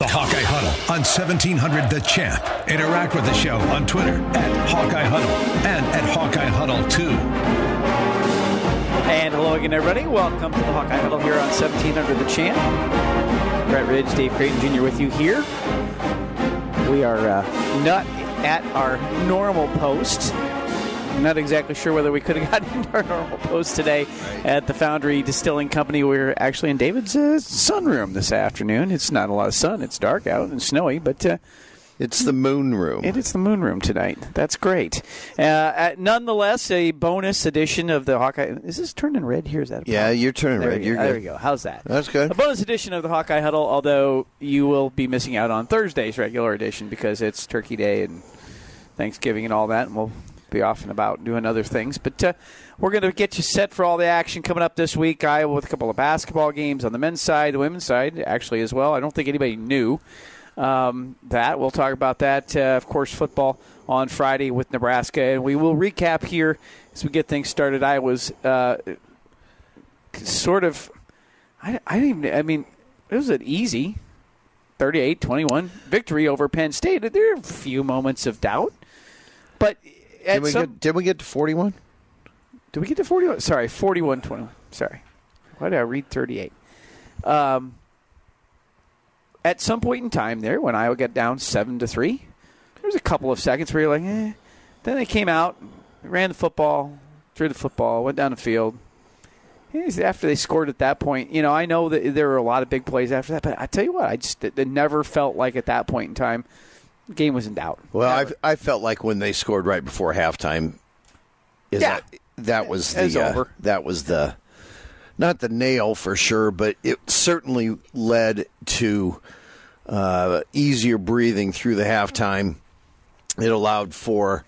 The Hawkeye Huddle on 1700 The Champ. Interact with the show on Twitter at Hawkeye Huddle and at Hawkeye Huddle 2. And hello again, everybody. Welcome to the Hawkeye Huddle here on 1700 The Champ. Brett Ridge, Dave Creighton Jr. with you here. We are uh, not at our normal post. I'm not exactly sure whether we could have gotten into our normal post today at the Foundry Distilling Company. We're actually in David's uh, sunroom this afternoon. It's not a lot of sun. It's dark out and snowy, but uh, It's the moon room. it is the moon room tonight. That's great. Uh, uh, nonetheless, a bonus edition of the Hawkeye. Is this turning red here? Is that a Yeah, problem? you're turning there red. We You're go. There we go. How's that? That's good. A bonus edition of the Hawkeye Huddle, although you will be missing out on Thursday's regular edition because it's Turkey Day and Thanksgiving and all that, and we'll be off and about doing other things. But uh, we're going to get you set for all the action coming up this week. Iowa with a couple of basketball games on the men's side, the women's side, actually, as well. I don't think anybody knew um, that. We'll talk about that. Uh, of course, football on Friday with Nebraska, and we will recap here as we get things started. Iowa's uh, sort of. I, I didn't even. I mean, it was an easy 38-21 victory over Penn State. There are a few moments of doubt, but Did we, some, get, did we get to 41? did we get to 41? Sorry, 41-21. Sorry. Why did I read 38? Um, at some point in time there, when Iowa got down 7 to 3, there was a couple of seconds where you're like, eh. Then they came out, ran the football, threw the football, went down the field. After they scored at that point, you know, I know that there were a lot of big plays after that, but I tell you what, I just it never felt like at that point in time game was in doubt. Well. I I felt like when they scored right before halftime, is Yeah. that that was the uh, over. that was the not the nail for sure, but it certainly led to uh, easier breathing through the halftime. It allowed for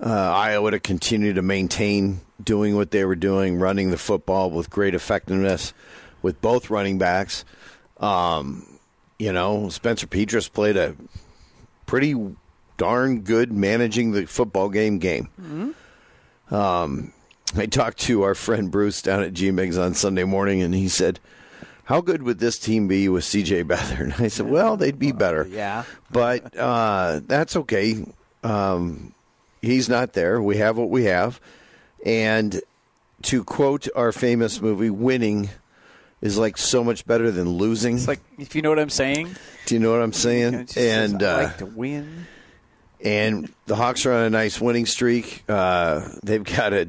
uh, Iowa to continue to maintain doing what they were doing, running the football with great effectiveness with both running backs. Um, you know, Spencer Petras played a pretty darn good managing the football game game. Um, I talked to our friend Bruce down at GMIGS on Sunday morning, and he said, "How good would this team be with CJ Beathard?" And I said, "Well, they'd be better." yeah. but uh, that's okay. Um, he's not there. We have what we have, and to quote our famous movie, "Winning." Is like so much better than losing. It's like if you know what I'm saying. Do you know what I'm saying? Says, and I uh, like to win. and the Hawks are on a nice winning streak. Uh, they've got a,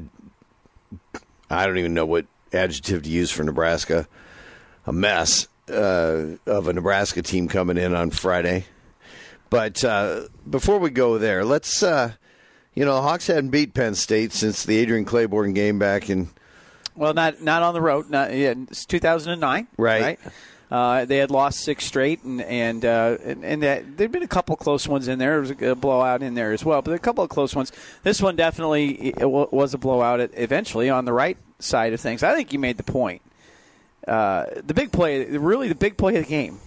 I don't even know what adjective to use for Nebraska, a mess uh, of a Nebraska team coming in on Friday. But uh, before we go there, let's, uh, you know, the Hawks hadn't beat Penn State since the Adrian Clayborn game back in. Well, not not on the road. Not yeah, it's 2009. Right. Uh, they had lost six straight, and and uh, and, and that, there'd been a couple close ones in there. There was a, blowout in there as well, but a couple of close ones. This one definitely it wa- was a blowout. Eventually, on the right side of things, I think you made the point. Uh, the big play, really, the big play of the game,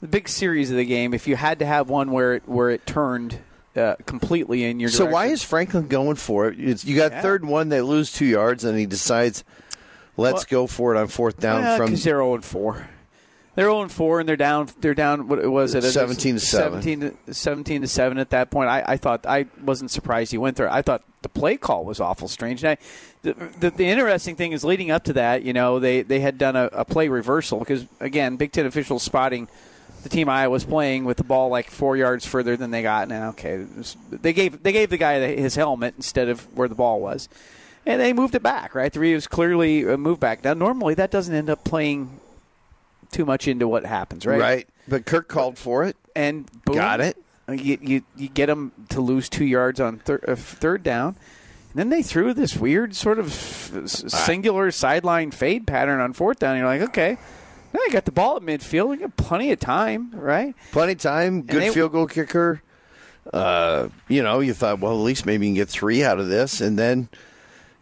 the big series of the game. If you had to have one where it where it turned uh, completely in your So why is Franklin going for it? It's, you got Yeah. third and one, they lose two yards, and he decides, let's Well- go for it on fourth down from because they're 0 and 4. They're 0 and 4, and they're down. They're down. What was it? 17 to 7. 17 to, 17 to seven at that point. I, I thought I wasn't surprised he went there. I thought the play call was awful strange. And I, the, the the interesting thing is leading up to that, you know, they they had done a, a play reversal because again, Big Ten officials spotting the team I was playing with the ball like four yards further than they got. Now, okay, was- they gave they gave the guy his helmet instead of where the ball was, and they moved it back. Right, the was clearly a move back. Now, normally that doesn't end up playing too much into what happens, right? right. But Kirk called for it. And boom, Got it. You you, you get them to lose two yards on thir- uh, third down. And then they threw this weird sort of s- singular sideline fade pattern on fourth down. You're like, okay, they got the ball at midfield. We got plenty of time, right? Plenty of time. Good they- field goal kicker. Uh, you know, you thought, well, at least maybe you can get three out of this, and then,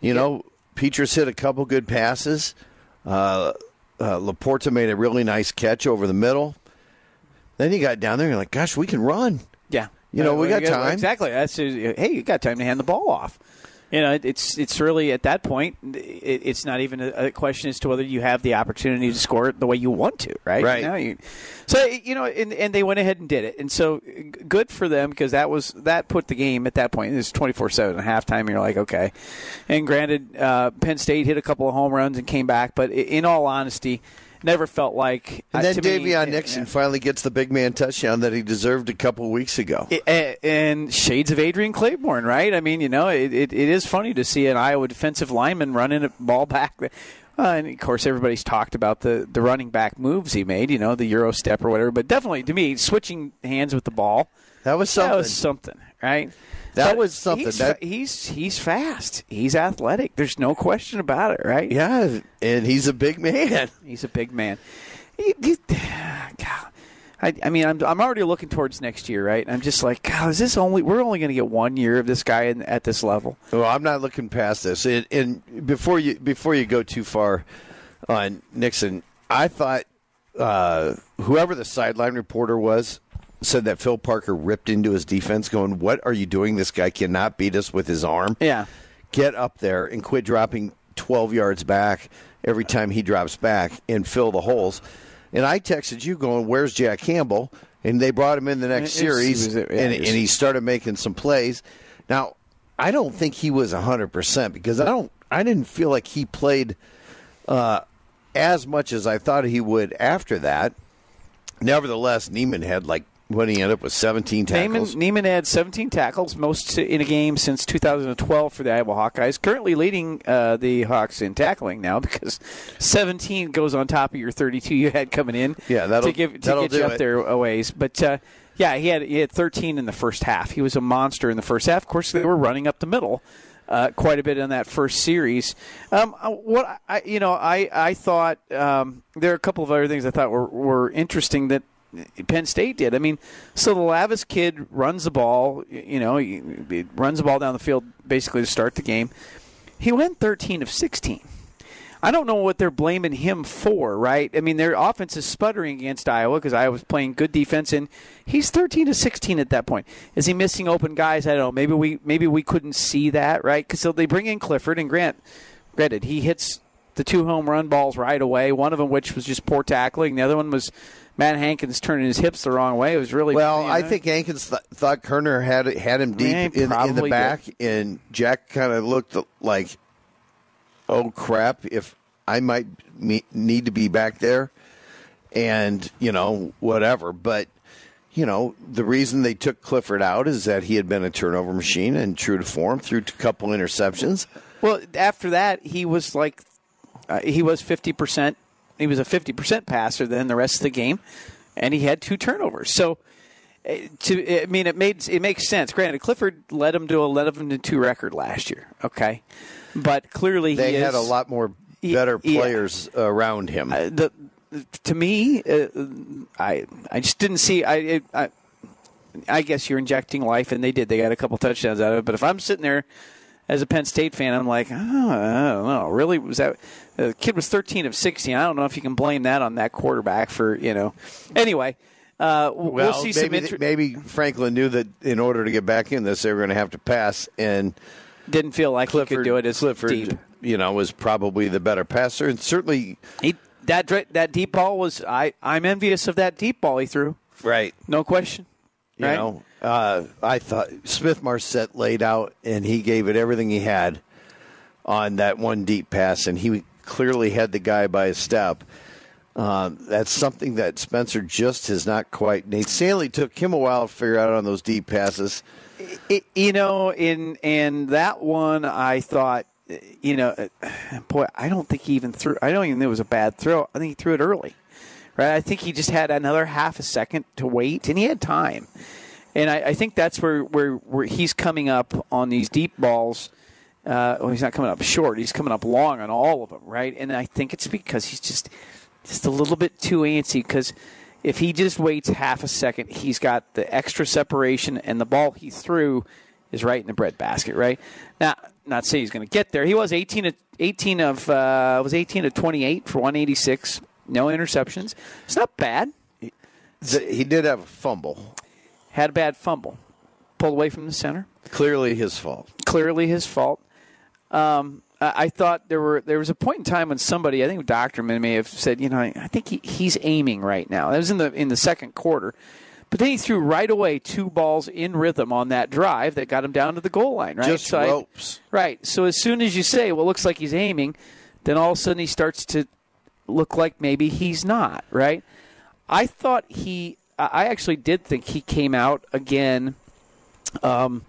you know, Petras hit a couple good passes. Uh, uh, Laporta made a really nice catch over the middle. Then you got down there, and you're like, gosh, we can run. Yeah, You know, we Uh, got time. Exactly. That's hey, you got time to hand the ball off. You know, it's it's really at that point, it, it's not even a, a, question as to whether you have the opportunity to score it the way you want to, right? Right. Now you, so you know, and, and they went ahead and did it, and so good for them because that was that put the game at that point. It was twenty four seven at halftime. And you're like, okay. And granted, uh, Penn State hit a couple of home runs and came back, but in all honesty never felt like. And then uh, Daviyon me, Nixon yeah. finally gets the big man touchdown that he deserved a couple weeks ago. It, and shades of Adrian Clayborn, right? I mean, you know, it, it, it is funny to see an Iowa defensive lineman running a ball back. Uh, and of course, everybody's talked about the, the running back moves he made, you know, the Euro step or whatever. But definitely, to me, switching hands with the ball. That was something. That was something, right? That but was something. He's, that, he's he's fast. He's athletic. There's no question about it, right? Yeah, and he's a big man. He's a big man. God. I, I, mean, I'm, I'm already looking towards next year, right? I'm just like, God, is this only? We're only going to get one year of this guy in, at this level. Well, I'm not looking past this. And, and, before you before you go too far on Nixon, I thought uh, whoever the sideline reporter was said that Phil Parker ripped into his defense, going, "What are you doing? This guy cannot beat us with his arm. Yeah, get up there and quit dropping 12 yards back every time he drops back and fill the holes." And I texted you going, "Where's Jack Campbell?" And they brought him in the next series, was, yeah, and, and he started making some plays. Now, I don't think he was hundred percent because I don't. I didn't feel like he played uh, as much as I thought he would after that. Nevertheless, Niemann had like when he ended up with 17 tackles. Niemann, Niemann had 17 tackles, most in a game since 2012 for the Iowa Hawkeyes. Currently leading uh, the Hawks in tackling now because 17 goes on top of your 32 you had coming in. Yeah, that'll to, give, to that'll get you up it. there a ways. But uh, yeah, he had he had 13 in the first half. He was a monster in the first half. Of course, they were running up the middle. Uh, quite a bit in that first series. Um, uh, what I, you know, I I thought um, there are a couple of other things I thought were, were interesting that Penn State did. I mean, so the Levis kid runs the ball, you know, he, runs the ball down the field basically to start the game. He went 13 of 16. I don't know what they're blaming him for, right? I mean, their offense is sputtering against Iowa because Iowa's playing good defense, and he's 13 to 16 at that point. Is he missing open guys? I don't know. Maybe we maybe we couldn't see that, right? Because so they bring in Clifford and Grant. Granted, he hits the two home run balls right away. One of them, which was just poor tackling. The other one was Matt Hankins turning his hips the wrong way. It was really well. You know, I think Hankins th- thought Koerner had had him deep in, in, the back, did. and Jack kind of looked like, "Oh crap! If I might me- need to be back there," and you know whatever. But you know the reason they took Clifford out is that he had been a turnover machine and true to form, threw a couple interceptions. Well, after that, he was like, uh, he was fifty percent he was a 50% passer than the rest of the game, and he had two turnovers. So, eh, to I mean, it made it makes sense. Granted, Clifford led him to a 11 to two record last year. Okay, but clearly they had is, a lot more better he, players yeah. around him. Uh, the, to me, uh, I I just didn't see. I, I I guess you're injecting life, and they did. They got a couple touchdowns out of it. But if I'm sitting there as a Penn State fan, I'm like, oh, I don't know. Really, was that the kid was 13 of 16? I don't know if you can blame that on that quarterback for you know. Anyway. Uh, well, we'll see maybe, some maybe Franklin knew that in order to get back in this, they were going to have to pass, and didn't feel like Clifford, he could do it as Clifford, deep. You know, was probably the better passer, and certainly he, that that deep ball was. I I'm envious of that deep ball he threw. Right, no question. You right? know, uh, I thought Smith Marsette laid out and he gave it everything he had on that one deep pass, and he clearly had the guy by a step. Um, that's something that Spencer just has not quite. Nate Stanley took him a while to figure out on those deep passes. It, you know, in and that one, I thought, you know, boy, I don't think he even threw. I don't even think it was a bad throw. I think he threw it early. Right? I think he just had another half a second to wait, and he had time. And I, I think that's where, where, where he's coming up on these deep balls. Uh, well, he's not coming up short. He's coming up long on all of them, right? And I think it's because he's just just a little bit too antsy. Because if he just waits half a second, he's got the extra separation, and the ball he threw is right in the bread basket, right? Now, not say he's going to get there. He was 18 of 18 of uh, was 18 of 28 for 186, no interceptions. It's not bad. He did have a fumble had a bad fumble, pulled away from the center. Clearly his fault. Clearly his fault. Um, I I thought there were there was a point in time when somebody, I think Doctorman may have said, you know, I think he, he's aiming right now. That was in the in the second quarter, but then he threw right away two balls in rhythm on that drive that got him down to the goal line. Right, Just I- ropes. right. So as soon as you say, well, looks like he's aiming, then all of a sudden he starts to look like maybe he's not. Right. I thought he. I actually did think he came out again. Um,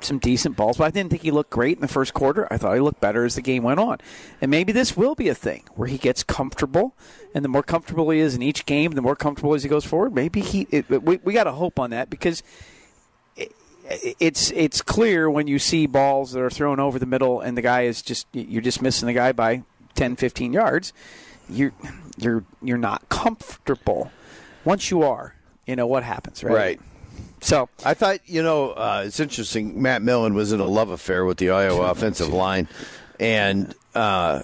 some decent balls, but I didn't think he looked great in the first quarter. I thought he looked better as the game went on, and maybe this will be a thing where he gets comfortable, and the more comfortable he is in each game, the more comfortable as he goes forward. Maybe he. It, we we got to hope on that because it's it's clear when you see balls that are thrown over the middle and the guy is just you're just missing the guy by 10 15 yards you're you're you're not comfortable once you are you know what happens right Right. So I thought, you know, uh, it's interesting. Matt Millen was in a love affair with the Iowa offensive line, and uh,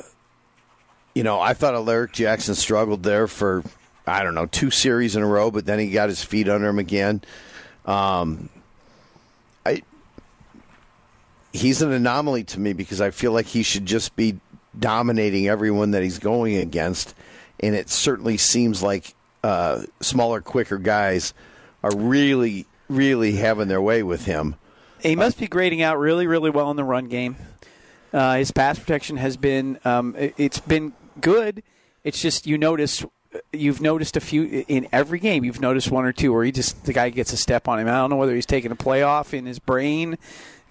you know, I thought Alaric Jackson struggled there for I don't know two series in a row, but then he got his feet under him again. Um, I he's an anomaly to me because I feel like he should just be dominating everyone that he's going against, and it certainly seems like uh, smaller, quicker guys are really, really having their way with him. he must be grading out really really well in the run game. Uh, his pass protection has been um, it, it's been good. It's just you notice you've noticed a few in every game you've noticed one or two where he just the guy gets a step on him. I don't know whether he's taking a play off in his brain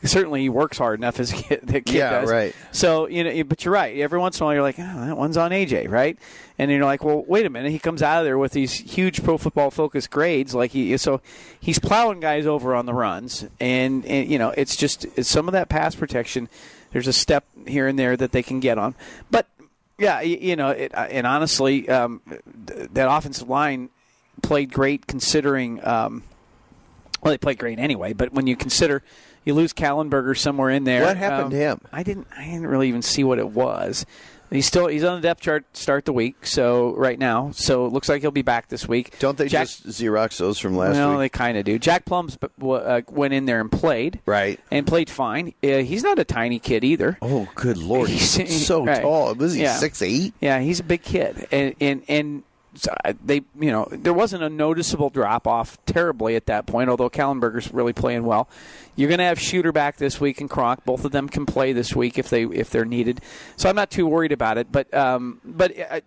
certainly he works hard enough as a kid, the kid Yeah, does. right. So you know, but you're right. Every once in a while, you're like, oh, that one's on AJ, right? And you're like, well, wait a minute. He comes out of there with these huge pro football focused grades, like he so he's plowing guys over on the runs, and, and you know, it's just it's some of that pass protection. There's a step here and there that they can get on, but yeah, y- you know, it, uh, and honestly, um, th- that offensive line played great considering. Um, well, they played great anyway, but when you consider you lose Kallenberger somewhere in there, What happened um, to him? I didn't. I didn't really even see what it was. He's still he's on the depth chart start the week. So right now, so it looks like he'll be back this week. Don't they Jack, just Xerox those from last well, week? they kind of do. Jack Plumb's uh, went in there and played, Right. and played fine. Uh, he's not a tiny kid either. Oh, good lord! He's He's- so right. tall. Was he Yeah. six eight? Yeah, he's a big kid, and and and so they, you know, there wasn't a noticeable drop off terribly at that point. Although Kallenberger's really playing well, you're going to have Shooter back this week and Kronk. Both of them can play this week if they if they're needed. So I'm not too worried about it. But um, but uh,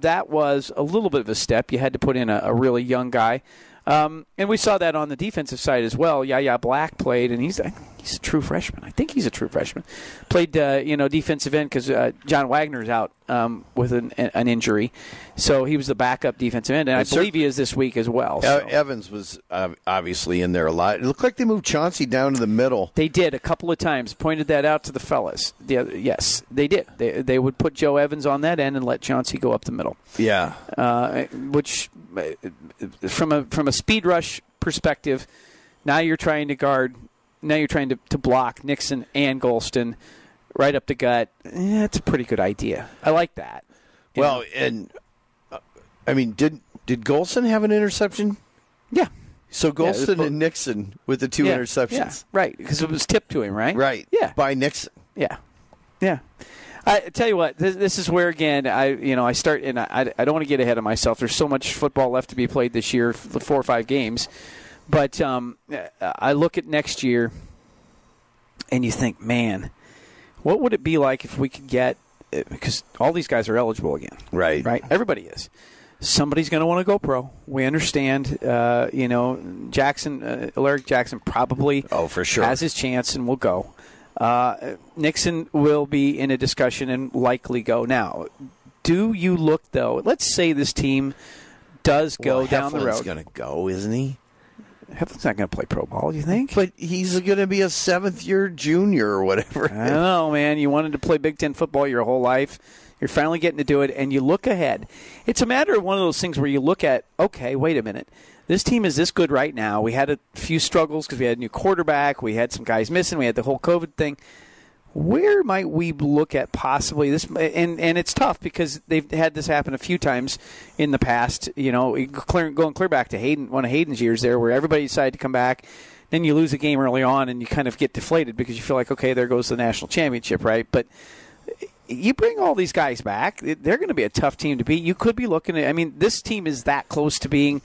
that was a little bit of a step. You had to put in a, a really young guy. Um, and we saw that on the defensive side as well. Yahya Black played, and he's he's a true freshman. I think he's a true freshman. Played, uh, you know, defensive end because uh, John Waggoner's out um, with an, an injury, so he was the backup defensive end, and I And cer- believe he is this week as well. so. Evans was uh, obviously in there a lot. It looked like they moved Chauncey down to the middle. They did a couple of times. Pointed that out to the fellas. The other, yes, they did. They they would put Joe Evans on that end and let Chauncey go up the middle. Yeah, uh, which uh, from a from a speed rush perspective, now you're trying to guard, now you're trying to, to block Nixon and Golston right up the gut. Eh, That's a pretty good idea. I like that. Well, know? and uh, I mean, did did Golston have an interception? yeah, So Golston bo- and Nixon with the two yeah, interceptions, yeah, right? Because it was tipped to him, right? right? Yeah, by Nixon. Yeah, yeah. I tell you what, this, this is where again I you know I start and I, I don't want to get ahead of myself. There's so much football left to be played this year, four or five games, but um, I look at next year, and you think, man, what would it be like if we could get because all these guys are eligible again, Right. Right, everybody is. Somebody's going to want to go pro. We understand. Uh, you know, Jackson, uh, Alaric Jackson probably Oh, for sure. has his chance and will go. Uh, Nixon will be in a discussion and likely go. Now, do you look though? Let's say this team does go well, down the road. going to go, isn't he? Heflin's not going to play pro ball. You think? But he's going to be a seventh year junior or whatever. I don't know, man. You wanted to play Big Ten football your whole life. You're finally getting to do it, and you look ahead. It's a matter of one of those things where you look at, okay, wait a minute. This team is this good right now. We had a few struggles because we had a new quarterback. We had some guys missing. We had the whole COVID thing. Where might we look at possibly this? And and it's tough because they've had this happen a few times in the past. You know, clear, going clear back to Hayden, one of Hayden's years there, where everybody decided to come back. Then you lose a game early on, and you kind of get deflated because you feel like, okay, there goes the national championship, right? But you bring all these guys back, they're going to be a tough team to beat. You could be looking at. I mean, this team is that close to being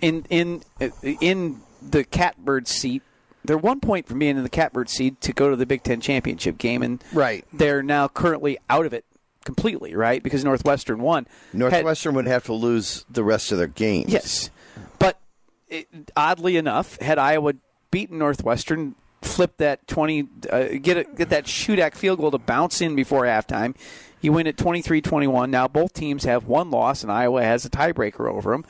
in in in the catbird seat they're one point from being in the catbird seed to go to the Big Ten championship game, and right. they're now currently out of it completely, right? Because Northwestern won. Northwestern had, would have to lose the rest of their games. Yes, but it, oddly enough, had Iowa beaten Northwestern, flip that twenty, uh, get a, get that shootout field goal to bounce in before halftime. You win at 23-21. Now both teams have one loss, and Iowa has a tiebreaker over them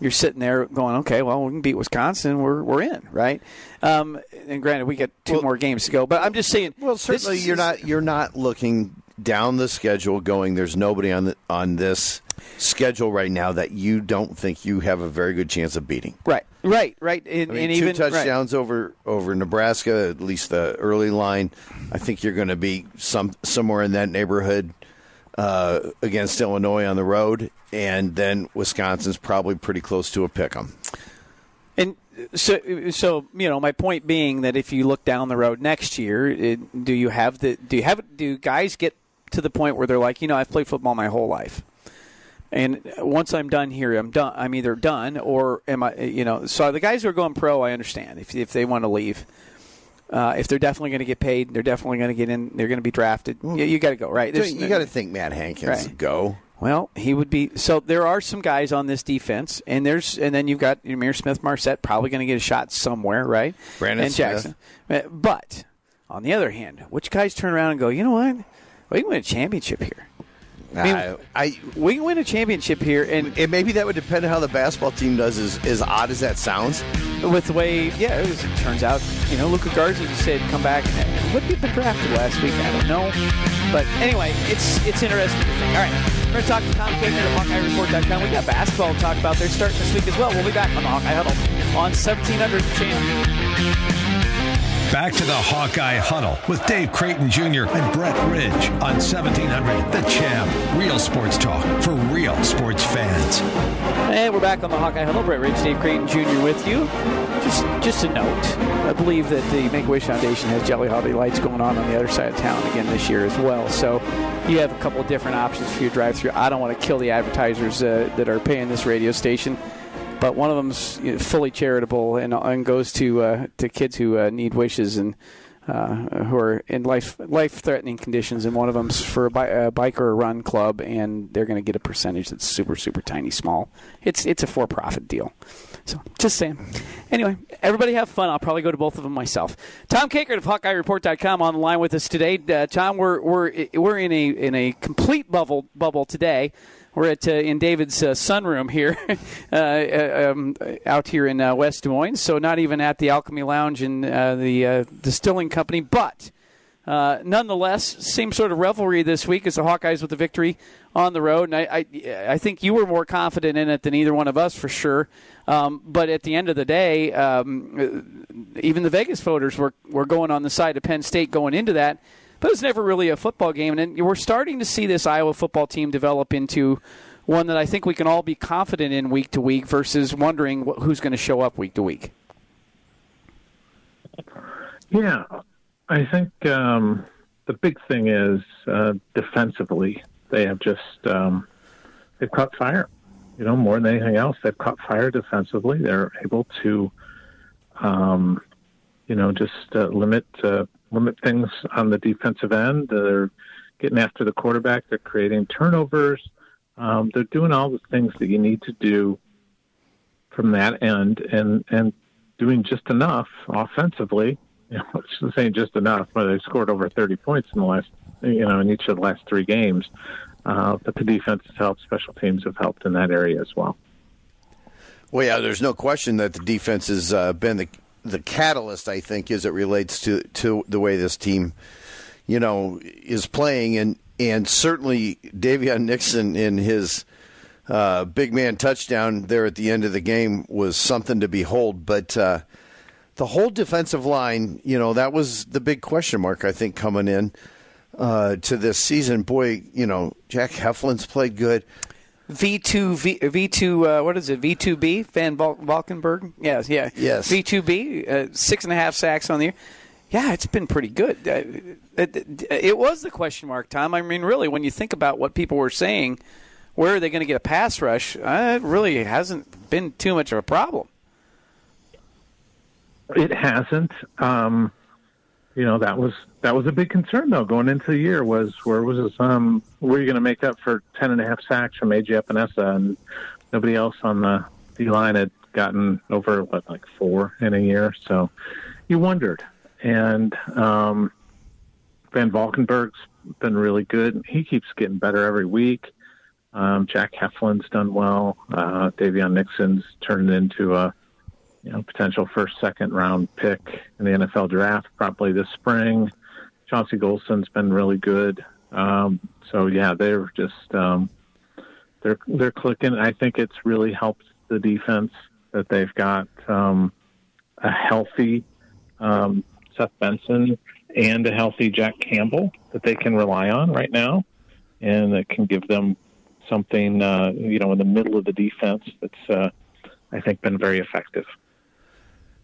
you're sitting there going, okay, well, we can beat Wisconsin, we're we're in, right? Um, and granted, we got two well, more games to go, but I'm just saying. Well, certainly you're not you're not looking down the schedule, going. There's nobody on the, on this schedule right now that you don't think you have a very good chance of beating. Right, right, right. And, I mean, and two even, touchdowns right. over over Nebraska, at least the early line. I think you're going to be some somewhere in that neighborhood uh, against Illinois on the road, and then Wisconsin's probably pretty close to a pick 'em. And so, so you know, my point being that if you look down the road next year, it, do you have the do you have do guys get to the point where they're like, you know, I've played football my whole life, and once I'm done here, I'm done. I'm either done or am I? You know, so the guys who are going pro, I understand if if they want to leave. Uh, if they're definitely going to get paid, they're definitely going to get in. They're going to be drafted. You, you got to go right. There's, you got to think Matt Hankins right. go. Well, he would be. So there are some guys on this defense, and there's, and then you've got Ihmir Smith-Marsette probably going to get a shot somewhere, right? Brandon and Jackson. Uh, but on the other hand, which guys turn around and go, you know what? We can win a championship here. I, mean, I, I, we can win a championship here, and, and maybe that would depend on how the basketball team does. As, as odd as that sounds, with the way, yeah, it, was, it turns out, you know, Luka Garza just said come back. What did been drafted last week? I don't know, but anyway, it's it's interesting to think. All right, we're going to talk to Tom Kakert at HawkeyeReport.com. We got basketball to talk about. They're starting this week as well. We'll be back on the Hawkeye Huddle on 1700 channel. Back to the Hawkeye Huddle with Dave Creighton Jr. and Brett Ridge on 1700 The Champ. Real sports talk for real sports fans. And we're back on the Hawkeye Huddle. Brett Ridge, Dave Creighton Jr. with you. Just, just a note. I believe that the Make a Wish Foundation has Jolly Holiday Lights going on on the other side of town again this year as well. So you have a couple of different options for your drive-through. I don't want to kill the advertisers uh, that are paying this radio station but one of them's fully charitable and, and goes to uh, to kids who uh, need wishes and uh, who are in life life threatening conditions, and one of them's for a, bi- a bike or a run club, and they're going to get a percentage that's super super tiny small. It's it's a for profit deal. So just saying. Anyway, everybody have fun. I'll probably go to both of them myself. Tom Kakert of HawkeyeReport.com on the line with us today. Uh, Tom, we're we're we're in a in a complete bubble bubble today. We're at uh, in David's uh, sunroom here, uh, uh, um, out here in uh, West Des Moines. So not even at the Alchemy Lounge in the distilling company, but nonetheless, same sort of revelry this week as the Hawkeyes with the victory on the road. And I, I, I think you were more confident in it than either one of us for sure. Um, but at the end of the day, um, even the Vegas voters were were going on the side of Penn State going into that but it was never really a football game. And we're starting to see this Iowa football team develop into one that I think we can all be confident in week to week versus wondering who's going to show up week to week. Yeah, I think um, the big thing is uh, defensively they have just um, they've caught fire. You know, more than anything else, they've caught fire defensively. They're able to, um, you know, just uh, limit uh, limit things on the defensive end. They're getting after the quarterback. They're creating turnovers. Um, they're doing all the things that you need to do from that end, and and doing just enough offensively. You know, saying just enough, but they scored over 30 points in the last, you know, in each of the last three games. Uh, but the defense has helped. Special teams have helped in that area as well. Well, yeah, there's no question that the defense has uh, been the the catalyst, I think, as it relates to, to the way this team, you know, is playing, and and certainly Daviyon Nixon in his uh, big man touchdown there at the end of the game was something to behold. But uh, the whole defensive line, you know, that was the big question mark, I think, coming in uh, to this season. Boy, you know, Jack Heflin's played good. V2 V V2 uh, what is it? V2B Van Val- Valkenburg? Yes yeah. Yes. V2B uh, six and a half sacks on the year. Yeah it's been pretty good. Uh, it, it was the question mark Tom. I mean really when you think about what people were saying where are they going to get a pass rush? Uh, it really hasn't been too much of a problem. It hasn't. Um, you know that was that was a big concern though going into the year was where was this, um were you going to make up for ten and a half sacks from AJ Epenesa? And nobody else on the D line had gotten over what like four in a year? So you wondered. And um, Van Valkenburg's been really good. He keeps getting better every week. Um, Jack Heflin's done well. Uh, Daviyon Nixon's turned into a you know, potential first, second round pick in the NFL draft probably this spring. Chauncey Golston's been really good. Um, so yeah, they're just um, they're they're clicking. I think it's really helped the defense that they've got um, a healthy um, Seth Benson and a healthy Jack Campbell that they can rely on right now, and that can give them something uh, you know in the middle of the defense that's uh, I think been very effective.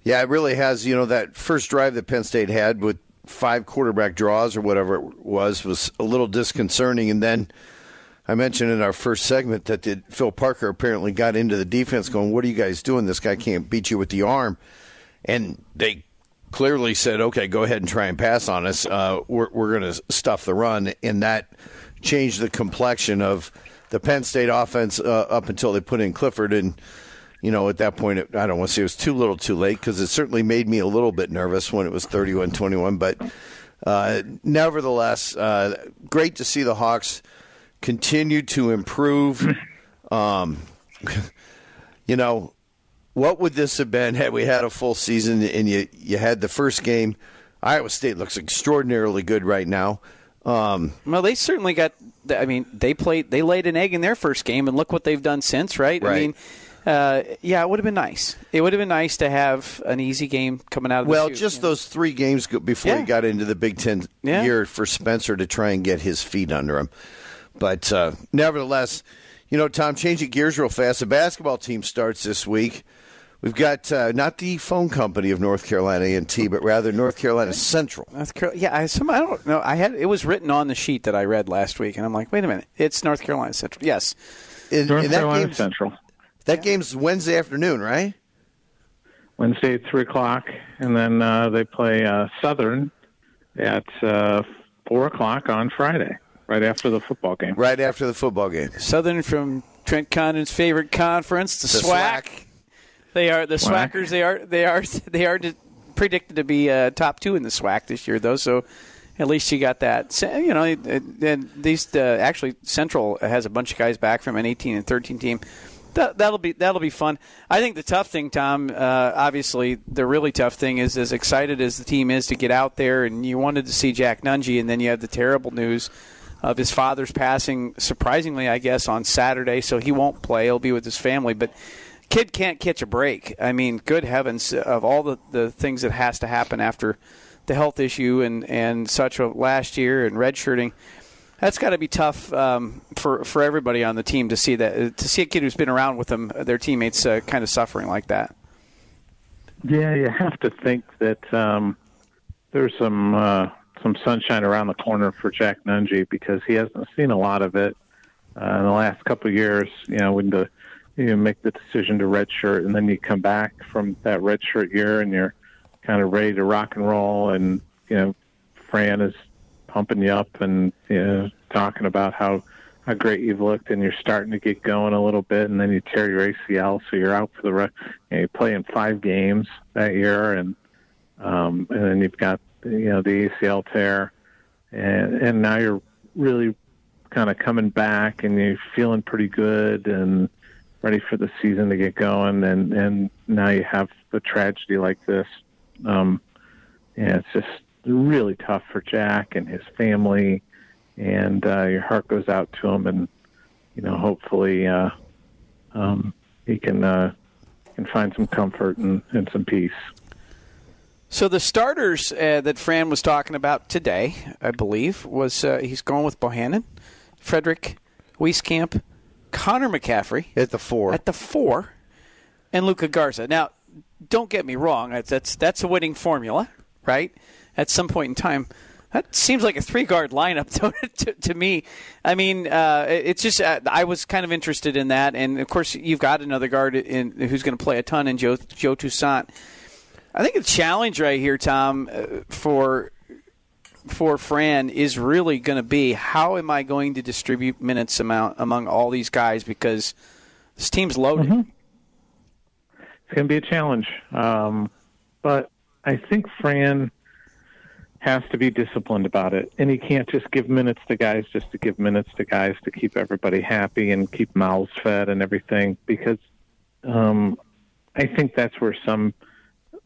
Yeah, it really has. You know, that first drive that Penn State had with five quarterback draws or whatever it was was a little disconcerting. And then I mentioned in our first segment that Phil Parker apparently got into the defense going, What are you guys doing? This guy can't beat you with the arm. And they clearly said, Okay, go ahead and try and pass on us. Uh, we're we're going to stuff the run. And that changed the complexion of the Penn State offense uh, up until they put in Clifford. And you know, at that point, it, I don't want to say it was too little too late because it certainly made me a little bit nervous when it was 31 21. But uh, nevertheless, uh, great to see the Hawks continue to improve. Um, you know, what would this have been had we had a full season and you, you had the first game? Iowa State looks extraordinarily good right now. Um, well, they certainly got. I mean, they played. They laid an egg in their first game, and look what they've done since. Right? I Right. mean, uh, yeah, it would have been nice. It would have been nice to have an easy game coming out of. Well, the chute, just you know. those three games before Yeah. he got into the Big Ten Yeah. year for Spencer to try and get his feet under him. But uh, nevertheless, you know, Tom, changing gears real fast. The basketball team starts this week. We've got uh, not the phone company of North Carolina A&T, but rather North Carolina Central. North Carolina. Yeah, I, some, I don't know. I had it was written on the sheet that I read last week, and I'm like, wait a minute, it's North Carolina Central. Yes, And, North and that Carolina Central. That game's Wednesday afternoon, right? Wednesday at three o'clock, and then uh, they play uh, Southern at uh, four o'clock on Friday, right after the football game. Right after the football game. Southern from Trent Condon's favorite conference, the, The SWAC. SWAC. They are the SWAC. SWACers. They are they are they are predicted to be uh, top two in the SWAC this year, though. So at least you got that. So, you know, it- it- and these uh, actually Central has a bunch of guys back from an 18 and 13 team. That, that'll be that'll be fun. I think the tough thing, Tom. Uh, obviously, the really tough thing is as excited as the team is to get out there, and you wanted to see Jack Nunge, and then you have the terrible news of his father's passing. Surprisingly, I guess on Saturday, so he won't play. He'll be with his family, but kid can't catch a break. I mean, good heavens, of all the, the things that has to happen after the health issue and, and such last year and redshirting, that's got to be tough um, for for everybody on the team to see that to see a kid who's been around with them, their teammates, uh, kind of suffering like that. Yeah, you have to think that um, there's some uh, some sunshine around the corner for Jack Nunge because he hasn't seen a lot of it uh, in the last couple of years. You know, when the you make the decision to redshirt, and then you come back from that redshirt year, and you're kind of ready to rock and roll, and you know, Fran is pumping you up and you know, talking about how how great you've looked, and you're starting to get going a little bit, and then you tear your ACL, so you're out for the rest. You, know, you play in five games that year, and um, and then you've got you know the ACL tear, and and now you're really kind of coming back, and you're feeling pretty good, and ready for the season to get going, and and now you have the tragedy like this. Um, yeah, it's just really tough for Jack and his family, and uh, your heart goes out to him, and you know, hopefully, uh, um, he can uh, can find some comfort and, and some peace. So the starters uh, that Fran was talking about today, I believe, was uh, he's going with Bohannon, Frederick, Wieskamp, Connor McCaffrey at the four. at the four, and Luka Garza. Now, don't get me wrong. That's that's, that's a winning formula, right? At some point in time, that seems like a three guard lineup to, to, to me. I mean, uh, it's just uh, I was kind of interested in that, and of course you've got another guard in, who's going to play a ton in Joe Joe Toussaint. I think the challenge right here, Tom, uh, for for Fran is really going to be how am I going to distribute minutes amount among all these guys because this team's loaded. Mm-hmm. It's going to be a challenge, um, but I think Fran has to be disciplined about it, and he can't just give minutes to guys just to give minutes to guys to keep everybody happy and keep mouths fed and everything. Because um, I think that's where some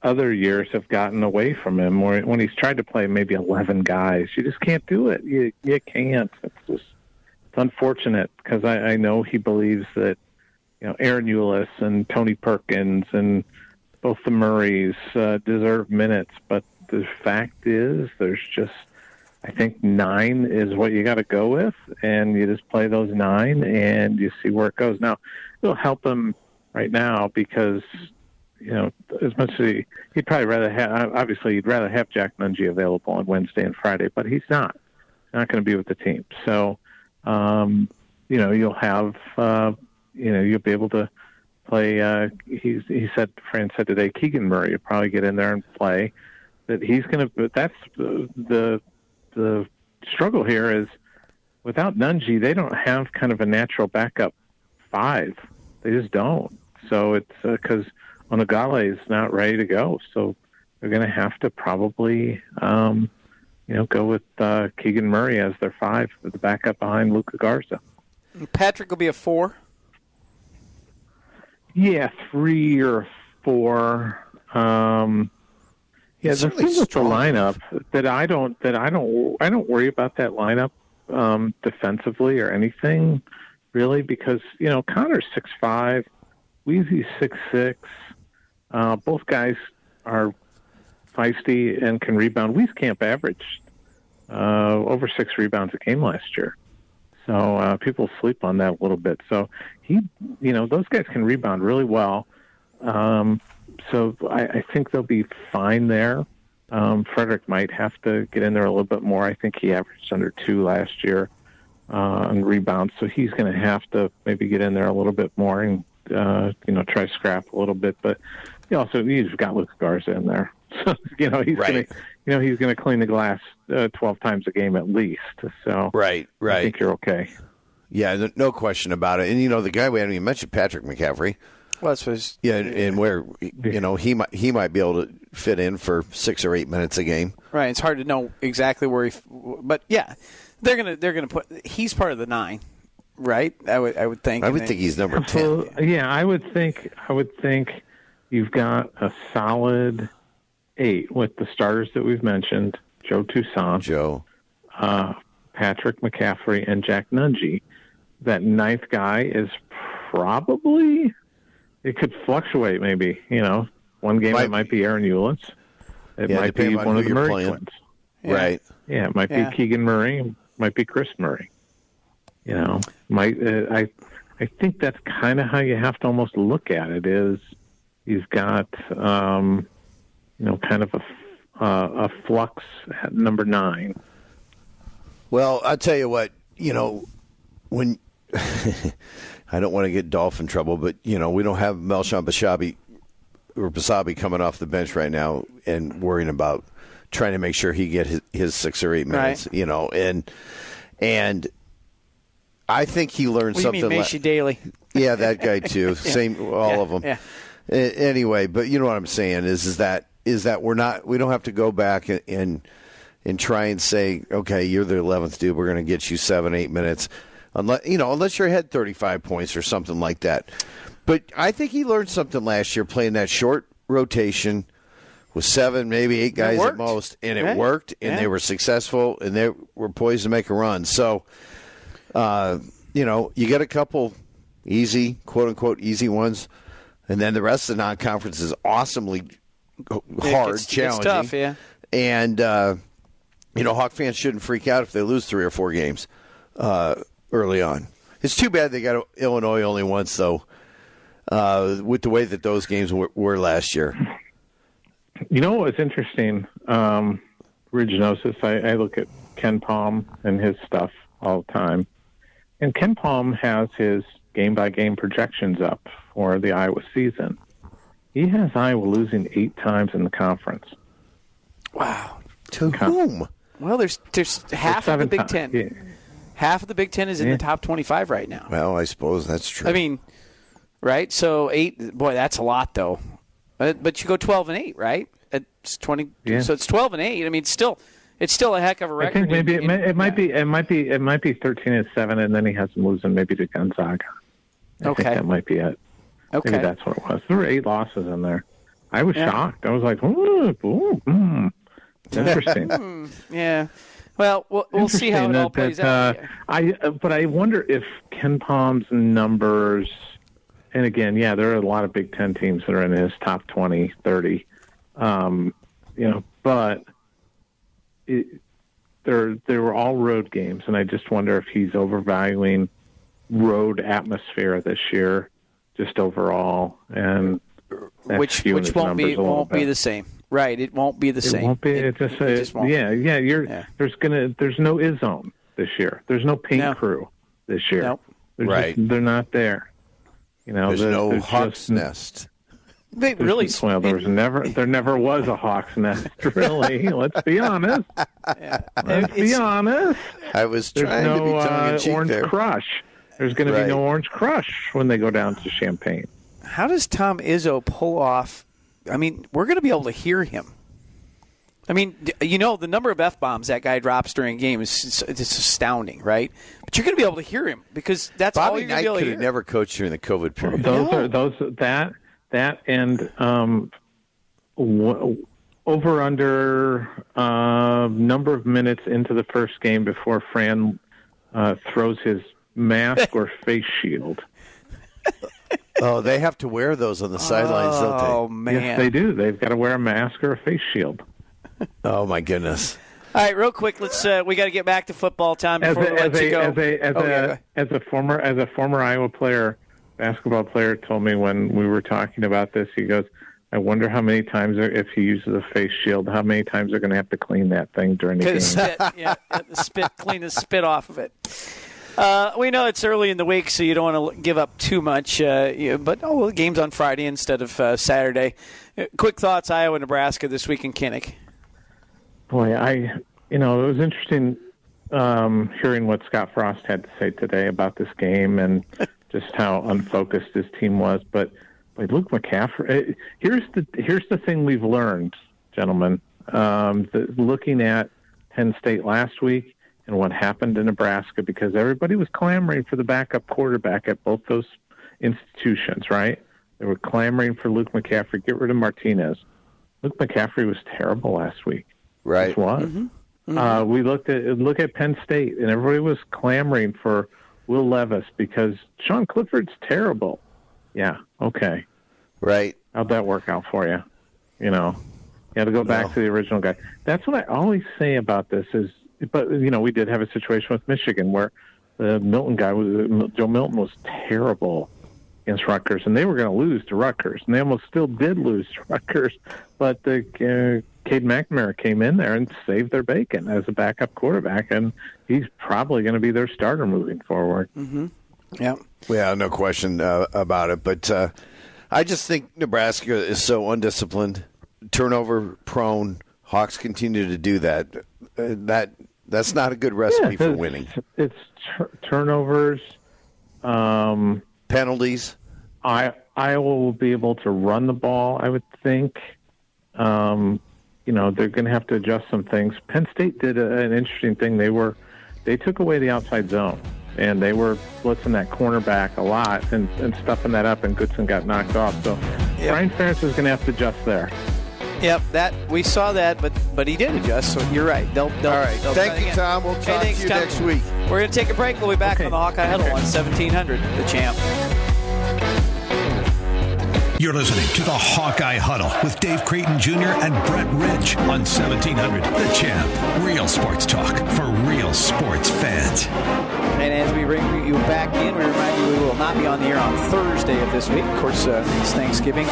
other years have gotten away from him. Where when he's tried to play maybe eleven guys, you just can't do it. You you can't. It's just it's unfortunate because I, I know he believes that you know Ahron Ulis and Tony Perkins and both the Murrays uh, deserve minutes, but the fact is there's just I think nine is what you got to go with, and you just play those nine and you see where it goes. Now it'll help him right now because you know as much as he, he'd probably rather have obviously he'd rather have Jack Nunge available on Wednesday and Friday, but he's not not going to be with the team. So um, you know you'll have uh, you know you'll be able to play. Uh, he's he said Fran said today Keegan Murray will probably get in there and play. That he's going to. But that's the, the struggle here is without Nunge, they don't have kind of a natural backup five. They just don't. So it's because uh, Ogundele is not ready to go. So they're going to have to probably, um, you know, go with uh, Keegan Murray as their five the backup behind Luka Garza. Patrick will be a four. Yeah, three or four. Um, yeah, the thing with the lineup that I don't that I don't I don't worry about that lineup um, defensively or anything really because you know Connor's six five, Weezy's six six. Uh, both guys are feisty and can rebound. Wieskamp averaged uh, over six rebounds a game last year. So uh, people sleep on that a little bit. So he, you know, those guys can rebound really well. Um, so I, I think they'll be fine there. Um, Frederick might have to get in there a little bit more. I think he averaged under two last year uh, on rebounds, so he's going to have to maybe get in there a little bit more and uh, you know try scrap a little bit. But he also he's got Luka Garza in there, so you know he's Right. going to you know he's going to clean the glass uh, twelve times a game at least. So right, I right. think you're okay. Yeah, no- no question about it. And you know, the guy we haven't even mentioned, Patrick McCaffrey. Well, that's what his- Yeah, and, and where you know he might he might be able to fit in for six or eight minutes a game. right. It's hard to know exactly where he, but yeah, they're gonna they're gonna put. He's part of the nine, right? I would I would think. I would then- think he's number ten. Well, yeah, I would think I would think you've got a solid eight with the starters that we've mentioned: Joe Toussaint, Joe. uh, Patrick McCaffrey, and Jack Nunge. That ninth guy is probably it could fluctuate. Maybe you know, one game Might it might be Ahron Ulis. It Yeah, might be on one of the Murray playing. twins. Yeah. Right. Yeah, it might Yeah. be Keegan Murray, it might be Kris Murray. You know, might uh, I I think that's kind of how you have to almost look at it. Is you've got um, you know kind of a f- uh, a flux at number nine. Well, I'll tell you what, you know, when I don't want to get Dolph in trouble, but you know, we don't have Melshon Bashabi or Basabi coming off the bench right now and worrying about trying to make sure he get his, his six or eight minutes, you know, and and I think he learned What do you something. mean, la- Maishe Dailey? yeah, that guy too. Same, all Yeah, of them. yeah. Anyway, but you know what I'm saying is is that is that we're not we don't have to go back and and, and try and say okay you're the 11th dude we're going to get you seven eight minutes unless you know unless you're ahead 35 points or something like that. But I think he learned something last year playing that short rotation with seven maybe eight guys at most, and it Yeah. worked, and Yeah. they were successful, and they were poised to make a run. So uh, you know, you get a couple easy, quote unquote, easy ones, and then the rest of the non conference is awesomely hard, it's, challenging. It's tough, yeah. And uh, you know, Hawk fans shouldn't freak out if they lose three or four games uh, early on. It's too bad they got Illinois only once, though, uh, with the way that those games were, were last year. You know what was interesting? Um, Originosis, I, I look at KenPom and his stuff all the time. And KenPom has his game by game projections up for the Iowa season. He has Iowa losing eight times in the conference. Wow. To whom? Well, there's there's half of the Big ti- Ten. yeah. Half of the Big Ten is in Yeah. the top 25 right now. Well, I suppose that's true. I mean, right? So eight. Boy, that's a lot, though. But, but you go 12 and eight, right? It's 20. Yeah. So it's 12 and eight. I mean, still, it's still a heck of a record. I think maybe in- it, may, in- it might yeah. be it might be it might be thirteen and seven, and then he has them losing maybe to Gonzaga. I Okay. think that might be it. Okay. Maybe that's what it was. There were eight losses in there. I was Yeah. shocked. I was like, ooh, ooh, mm. interesting. Yeah. Well, we'll, we'll see how it all that- plays that, out. uh, I uh, but I wonder if KenPom's numbers, and again, yeah, there are a lot of Big Ten teams that are in his top 20, 30, um, you know, but it, they're they were all road games, and I just wonder if he's overvaluing road atmosphere this year, just overall, and which which won't be numbers a little won't be the same. Right. It won't be the same. It same. won't be. It, just, it just won't. yeah, yeah. You're Yeah. there's gonna there's no Izzone this year. There's no paint No. crew this year. Nope. They're Right. Just, they're not there. You know, There's there- no there's Hawk's just- Nest. They really. Well, there was never there never was a Hawk's nest. Really, let's be honest. Let's be honest. I was There's trying to be tongue uh, in cheek orange there. crush. There's going Right. to be no Orange Krush when they go down to Champaign. How does Tom Izzo pull off? I mean, we're going to be able to hear him. I mean, you know, the number of f bombs that guy drops during a game is it's astounding, right? But you're going to be able to hear him because that's all you're going to Knight be able to could hear. have never coached during the COVID period. Those No. are those that that and um, w- over under uh, number of minutes into the first game before Fran uh, throws his mask or face shield. Oh, they have to wear those on the sidelines, oh don't man! Yes, they do. They've got to wear a mask or a face shield. Oh my goodness. All right, real quick, let's. Uh, we got to get back to football time As before a, we let as you go. as a as Oh, a ahead. as a former as a former Iowa player, basketball player, told me when we were talking about this, he goes, "I wonder how many times if he uses a face shield, how many times they're going to have to clean that thing during the game." Spit, yeah, the spit, clean the spit off of it. Uh, we know it's early in the week, so you don't want to give up too much. Uh, yeah, but oh, well, the game's on Friday instead of uh, Saturday. Uh, quick thoughts: Iowa, Nebraska this week in Kinnick. Boy, I you know it was interesting um, hearing what Scott Frost had to say today about this game and just how unfocused his team was. But but Luke McCaffrey, eh, here's the here's the thing we've learned, gentlemen. Um, the, looking at Penn State last week and what happened in Nebraska, because everybody was clamoring for the backup quarterback at both those institutions, right? They were clamoring for Luke McCaffrey. Get rid of Martinez. Luke McCaffrey was terrible last week. Right. Just was. Mm-hmm. Uh, we looked at look at Penn State, and everybody was clamoring for Will Levis because Sean Clifford's terrible. Yeah, okay. Right. How'd that work out for you? You know, you had to go back No. to the original guy. That's what I always say about this is, but you know, we did have a situation with Michigan where the Milton guy was Joe Milton was terrible against Rutgers, and they were going to lose to Rutgers, and they almost still did lose to Rutgers. But the uh, Cade McNamara came in there and saved their bacon as a backup quarterback, and he's probably going to be their starter moving forward. Yeah. Yeah, no question uh, about it. But uh, I just think Nebraska is so undisciplined, turnover prone. Hawks continue to do that. Uh, that that's not a good recipe for winning. It's tur- turnovers. Um, Penalties. I Iowa will be able to run the ball. I would think. Um, you know they're going to have to adjust some things. Penn State did a, an interesting thing. They were they took away the outside zone and they were blitzing that cornerback a lot and, and stuffing that up, and Goodson got knocked off. So Yep. Brian Ferentz is going to have to adjust there. Yep. That we saw that, but but he did adjust. So you're right. They'll. they'll All right. they'll Thank you, again. Tom. We'll Hey, talk thanks, to you Tom. next week. We're going to take a break. We'll be back Okay. on the Hawkeye Huddle on 1700, the champ. You're listening to the Hawkeye Huddle with Dave Creighton Jr. and Brett Ridge on 1700 The Champ. Real sports talk for real sports fans. And as we bring you back in, we remind you we will not be on the air on Thursday of this week. Of course, uh, it's Thanksgiving,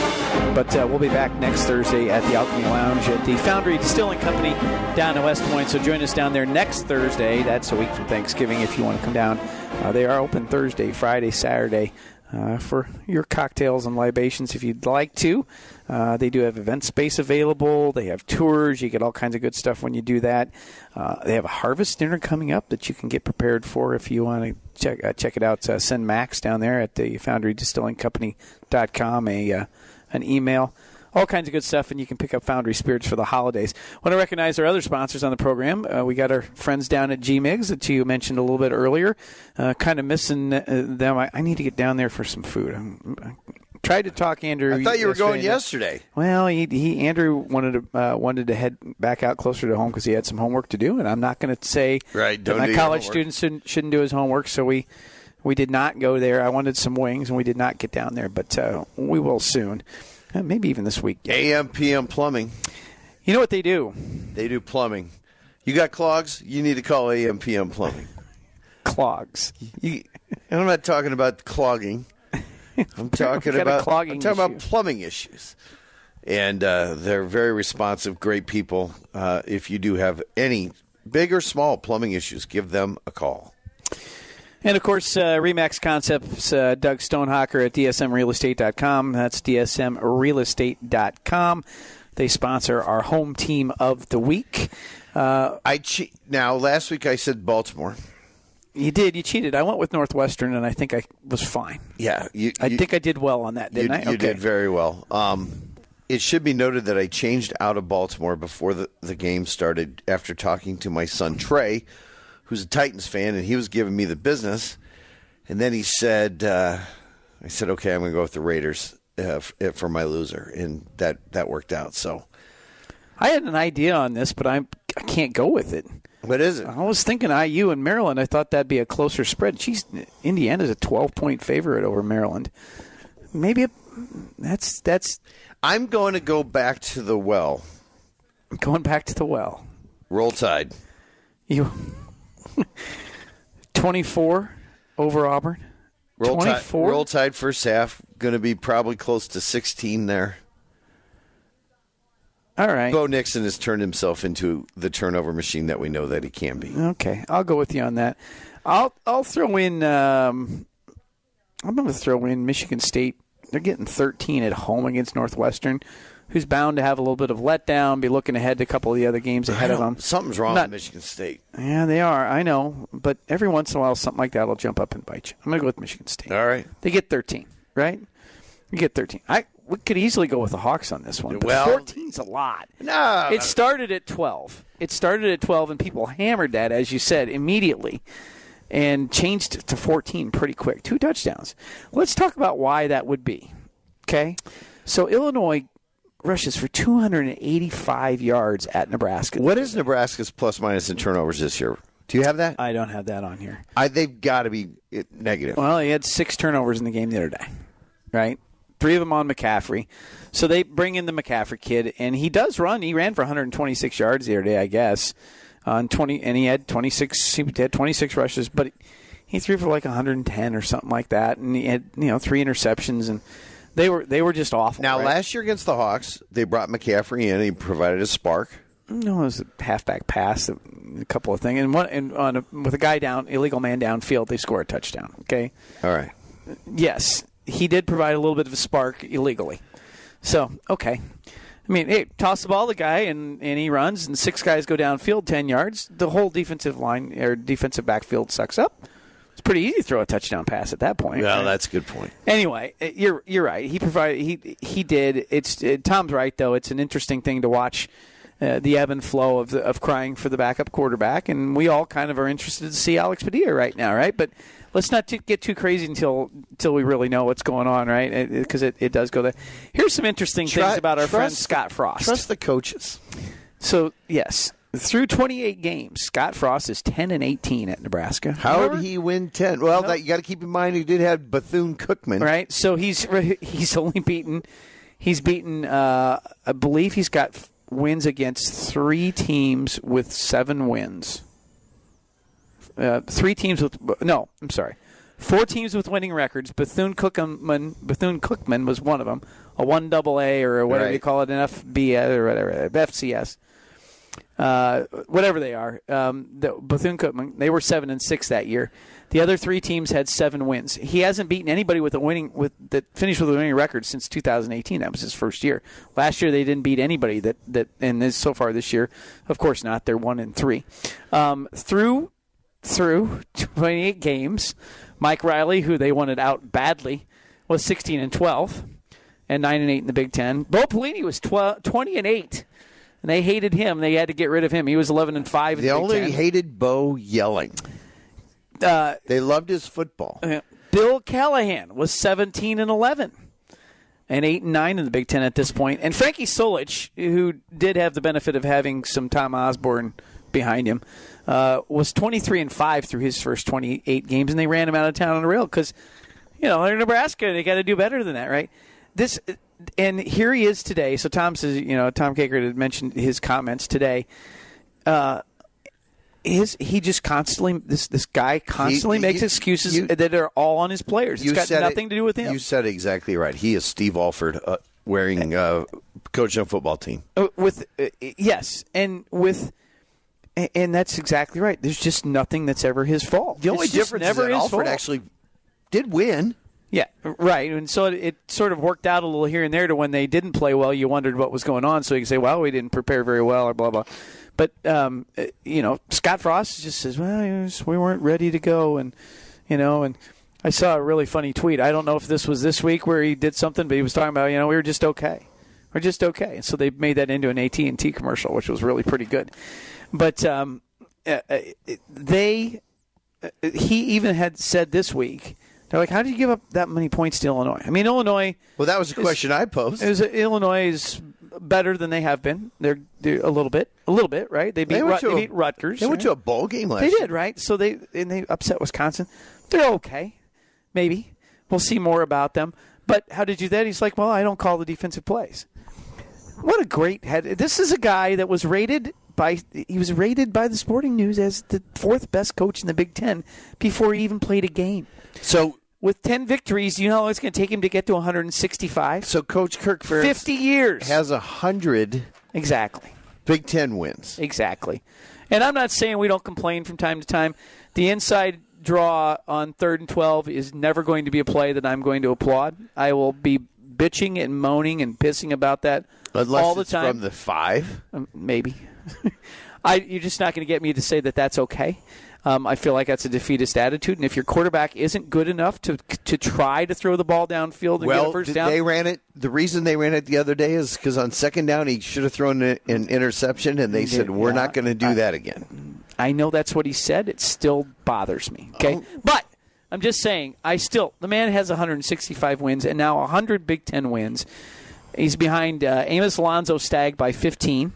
but uh, we'll be back next Thursday at the Alchemy Lounge at the Foundry Distilling Company down in West Point. So join us down there next Thursday. That's a week from Thanksgiving if you want to come down. Uh, they are open Thursday, Friday, Saturday uh, for your cocktails and libations if you'd like to. Uh, they do have event space available. They have tours. You get all kinds of good stuff when you do that. Uh, they have a harvest dinner coming up that you can get prepared for if you want to check uh, check it out. Uh, send Max down there at the FoundryDistillingCompany.com a uh, an email all kinds of good stuff, and you can pick up Foundry Spirits for the holidays. Want to recognize our other sponsors on the program. Uh, we got our friends down at G-Migs that you mentioned a little bit earlier. Uh, kind of missing uh, them. I, I, need to get down there for some food. I'm, I tried to talk Andrew. I thought you were going yesterday. Well, he, he Andrew wanted to uh, wanted to head back out closer to home because he had some homework to do, and I'm not going to say right, that my college students shouldn't, shouldn't do his homework. So we we did not go there. I wanted some wings, and we did not get down there, but uh, we will soon. Uh, maybe even this week. AM PM Plumbing. You know what they do? They do plumbing. You got clogs? You need to call AM PM Plumbing. clogs. You, I'm not talking about clogging. I'm talking about clogging I'm talking issue. about plumbing issues. And uh, they're very responsive, great people. Uh, if you do have any big or small plumbing issues, give them a call. And of course, uh, Remax Concepts, uh, Doug Stonehocker at DSMRealEstate.com. That's DSMRealEstate.com. They sponsor our home team of the week. Uh, I che- now last week I said Baltimore. You did. You cheated. I went with Northwestern, and I think I was fine. Yeah, you, I you, think I did well on that, didn't you, I? You did very well. Um, it should be noted that I changed out of Baltimore before the, the game started after talking to my son Trey, who's a Titans fan, and he was giving me the business. And then he said, uh, I said, okay, I'm going to go with the Raiders uh, for my loser. And that, that worked out. So, I had an idea on this, but I'm I can't go with it. what is it? I was thinking IU and Maryland. I thought that'd be a closer spread. She's Indiana's a 12 point favorite over Maryland. Maybe it, that's that's I'm going to go back to the well. going back to the well. Roll Tide. You 24 over Auburn. Roll Tide, 24? roll tide first half. Going to be probably close to 16 there. All right. Bo Nixon has turned himself into the turnover machine that we know that he can be. Okay, I'll go with you on that. I'll I'll throw in. Um, I'm going to throw in Michigan State. They're getting 13 at home against Northwestern, who's bound to have a little bit of letdown. Be looking ahead to a couple of the other games ahead of them. Something's wrong Not- with Michigan State. Yeah, they are. I know, but every once in a while, something like that will jump up and bite you. I'm going to go with Michigan State. All right. They get 13, right? You get 13. I we could easily go with the Hawks on this one. But Well- 14's a lot. No. It started at 12. It started at 12, and people hammered that, as you said, immediately and changed to 14 pretty quick. Two touchdowns. Let's talk about why that would be. Okay? So Illinois rushes for 285 yards at Nebraska. What is Nebraska's plus minus in turnovers this year? Do you have that? I don't have that on here. I, they've got to be negative. Well, he had six turnovers in the game the other day, right? Three of them on McCaffrey. So they bring in the McCaffrey kid, and he does run. He ran for 126 yards the other day, I guess. On 20, and he had 26. He had 26 rushes, but he threw for like 110 or something like that, and he had you know three interceptions, and they were they were just awful. now, right? last year against the Hawks, they brought McCaffrey in. and He provided a spark. No, it was a halfback pass, a couple of things, and one and on a, with a guy down, illegal man downfield, they score a touchdown. Okay, All right. yes, he did provide a little bit of a spark illegally. So, okay. I mean, hey, toss the ball to the guy, and, and he runs, and six guys go downfield 10 yards. The whole defensive line or defensive backfield sucks up. It's pretty easy to throw a touchdown pass at that point. Well, right? that's a good point. Anyway, uh, you're you're right. He provided he he did. It's uh, Tom's right though. It's an interesting thing to watch uh, the ebb and flow of the, of crying for the backup quarterback, and we all kind of are interested to see Alex Padilla right now, right? But let's not t- get too crazy until until we really know what's going on, right? Because it, it, does go there. Here's some interesting Try- things about our friend Scott Frost. Trust the coaches. So yes, through 28 games, Scott Frost is 10 and 18 at Nebraska. How Remember? did he win ten? Well, that you got to keep in mind he did have Bethune Cookman. Right. So he's he's only beaten. He's beaten. Uh, I believe he's got wins against three teams with seven wins. Uh, three teams with no. I'm sorry. Four teams with winning records. Bethune Cookman. Bethune Cookman was one of them. A one double A or whatever Right. you call it, an FBS or whatever FCS. Uh, whatever they are, um, the Bethune Cookman. They were seven and six that year. The other three teams had seven wins. He hasn't beaten anybody with a winning with that finished with a winning record since 2018. That was his first year. Last year they didn't beat anybody that that and this so far this year, of course not. They're one and three. Um, through through 28 games, Mike Riley, who they wanted out badly, was 16 and 12, and nine and eight in the Big Ten. Bo Pelini was 12, 20 and eight. And they hated him. They had to get rid of him. He was 11 and 5 in They the only hated Bo yelling. Uh, They loved his football. Bill Callahan was 17 and 11 and 8 and 9 in the Big 10 at this point. And Frankie Solich, who did have the benefit of having some Tom Osborne behind him, uh, was 23 and 5 through his first 28 games and they ran him out of town on a rail cuz you know, they're Nebraska, they got to do better than that, right? This and here he is today. So Tom says, you know, Tom Kakert had mentioned his comments today. Uh, his he just constantly this this guy constantly He- makes you- excuses you- that are all on his players. It's got nothing it- to do with him. You said exactly right. He is Steve Alford uh, wearing uh, coaching a football team. Uh, with uh, yes, and with and that's exactly right. There's just nothing that's ever his fault. The only difference never is that Alford fault. actually did win. Yeah, right. And so it, it sort of worked out a little here and there to when they didn't play well, you wondered what was going on. So you can say, well, we didn't prepare very well or blah, blah. But, um, uh, you know, Scott Frost just says, well, we weren't ready to go. And, you know, and I saw a really funny tweet. I don't know if this was this week where he did something, but he was talking about, you know, we were just okay. We're just okay. And so they made that into an AT&T commercial, which was really pretty good. But um, uh, uh, they he even had said this week, they're like, how did you give up that many points to Illinois? I mean, Illinois. Well, that was the question I posed. Is Illinois is better than they have been. They're, they're a little bit, a little bit, right? They beat, They to they a- beat Rutgers. They went to a bowl game last They year. did, right? So they and they upset Wisconsin. They're okay, maybe. We'll see more about them. But how did you do that? He's like, well, I don't call the defensive plays. What a great head! This is a guy that was rated by he was rated by the Sporting News as the fourth best coach in the Big Ten before he even played a game. So, With ten victories, you know how long it's going to take him to get to 165? so Coach Kirk Ferentz 50 years. has a hundred exactly. Big Ten wins. Exactly. And I'm not saying we don't complain from time to time. The inside draw on third and 12 is never going to be a play that I'm going to applaud. I will be bitching and moaning and pissing about that Unless all the it's time. from the five. Um, maybe. I, you're just not going to get me to say that that's okay. Um, I feel like that's a defeatist attitude, and if your quarterback isn't good enough to to try to throw the ball downfield and get a first down, they ran it. The reason they ran it the other day is because on second down he should have thrown an interception, and they said did, we're yeah. not going to do that again. I know that's what he said. It still bothers me. Okay, Oh. but I'm just saying. I still the man has 165 wins and now 100 Big Ten wins. He's behind uh, Amos Alonzo Stagg by 15,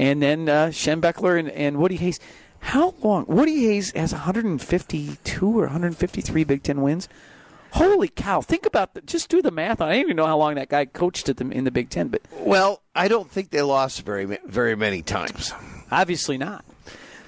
and then uh, Schembechler and, and Woody Hayes. How long? Woody Hayes has 152 or 153 Big Ten wins. Holy cow! Think about the, just do the math I don't even know how long that guy coached at them in the Big Ten, but Well, I don't think they lost very very many times. Obviously not.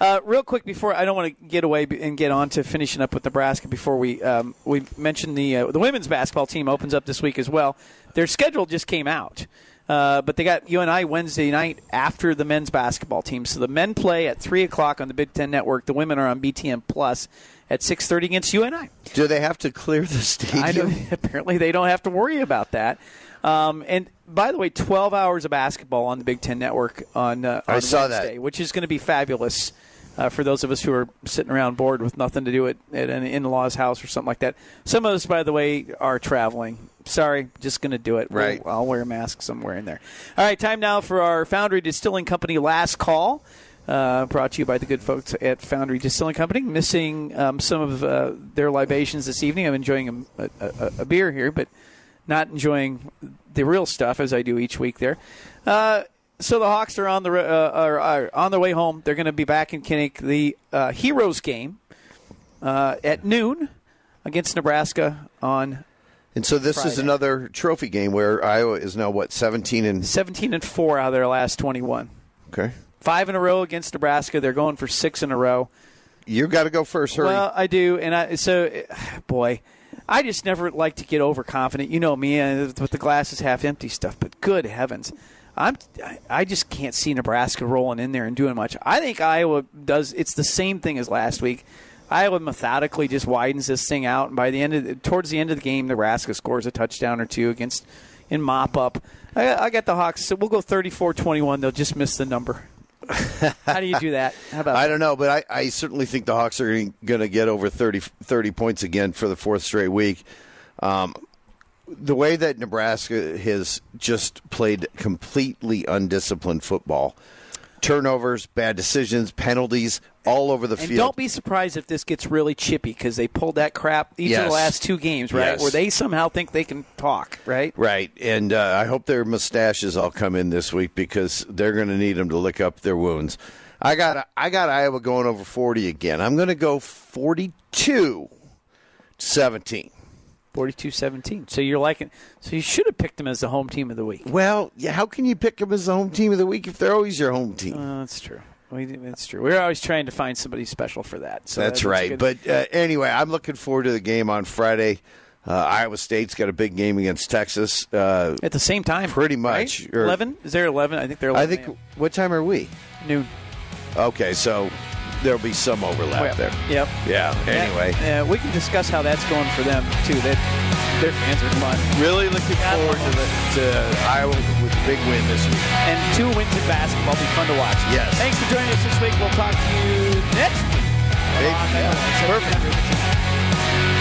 Uh, real quick before I don't want to get away and get on to finishing up with Nebraska before we um, we mentioned the uh, the women's basketball team opens up this week as well. Their schedule just came out, uh, but they got UNI Wednesday night after the men's basketball team. So the men play at three o'clock on the Big Ten Network. The women are on BTN Plus at six thirty against UNI. Do they have to clear the stadium? I apparently, they don't have to worry about that. Um, and by the way, 12 hours of basketball on the Big Ten Network on, uh, on I saw that. Wednesday, which is going to be fabulous uh, for those of us who are sitting around bored with nothing to do at, at an in-law's house or something like that. Some of us, by the way, are traveling. Sorry, just going to do it. We'll- Right. I'll wear a mask somewhere in there. All right, time now for our Foundry Distilling Company last call. Uh, brought to you by the good folks at Foundry Distilling Company. Missing um, some of uh, their libations this evening. I'm enjoying a, a, a, a beer here, but not enjoying the real stuff as I do each week there. Uh, so the Hawks are on the uh, are, are on their way home. They're going to be back in Kinnick. The uh, Heroes game uh, at noon against Nebraska on And so this is another trophy game where Iowa is now what 17 and 17 and four out of their last 21. okay. Five in a row against Nebraska. They're going for six in a row. You got to go first. Hurry. Well, I do, and I so boy, I just never like to get overconfident. You know me, uh, with the glasses half empty stuff. But good heavens, I'm I just can't see Nebraska rolling in there and doing much. I think Iowa does. It's the same thing as last week. Iowa methodically just widens this thing out, and by the end of the, towards the end of the game, Nebraska scores a touchdown or two against in mop up. I, I got the Hawks. So we'll go 34-21. They'll just miss the number. How do you do that? I don't know, but I, I certainly think the Hawks are going to get over 30, 30 points again for the fourth straight week. Um, the way that Nebraska has just played completely undisciplined football, turnovers, bad decisions, penalties, all over the And field. don't be surprised if this gets really chippy because they pulled that crap each of the last two games, right? Yes. Where they somehow think they can talk, right? Right, and uh, I hope their mustaches all come in this week because they're going to need them to lick up their wounds. I got I got Iowa going over forty again. I'm going to go 42 17. 42-17. So you're liking. So you should have picked them as the home team of the week. Well, yeah, how can you pick them as the home team of the week if they're always your home team? Uh, that's true. We, that's true. We're always trying to find somebody special for that. So That's a right. But uh, anyway, I'm looking forward to the game on Friday. Uh, Iowa State's got a big game against Texas. Uh, at the same time, pretty much, right? or- Eleven? Is there eleven? I think they're. 11 I think. What time are we? noon. Okay, so there'll be some overlap Well, there. Yep. Yeah. Anyway, yeah, we can discuss how that's going for them too. That their fans are fun. really looking Yeah. forward to, the, to Iowa with a big win this week. and two wins in basketball. Be fun to watch. Yes. Thanks for joining us this week. We'll talk to you next week. On yeah, Perfect.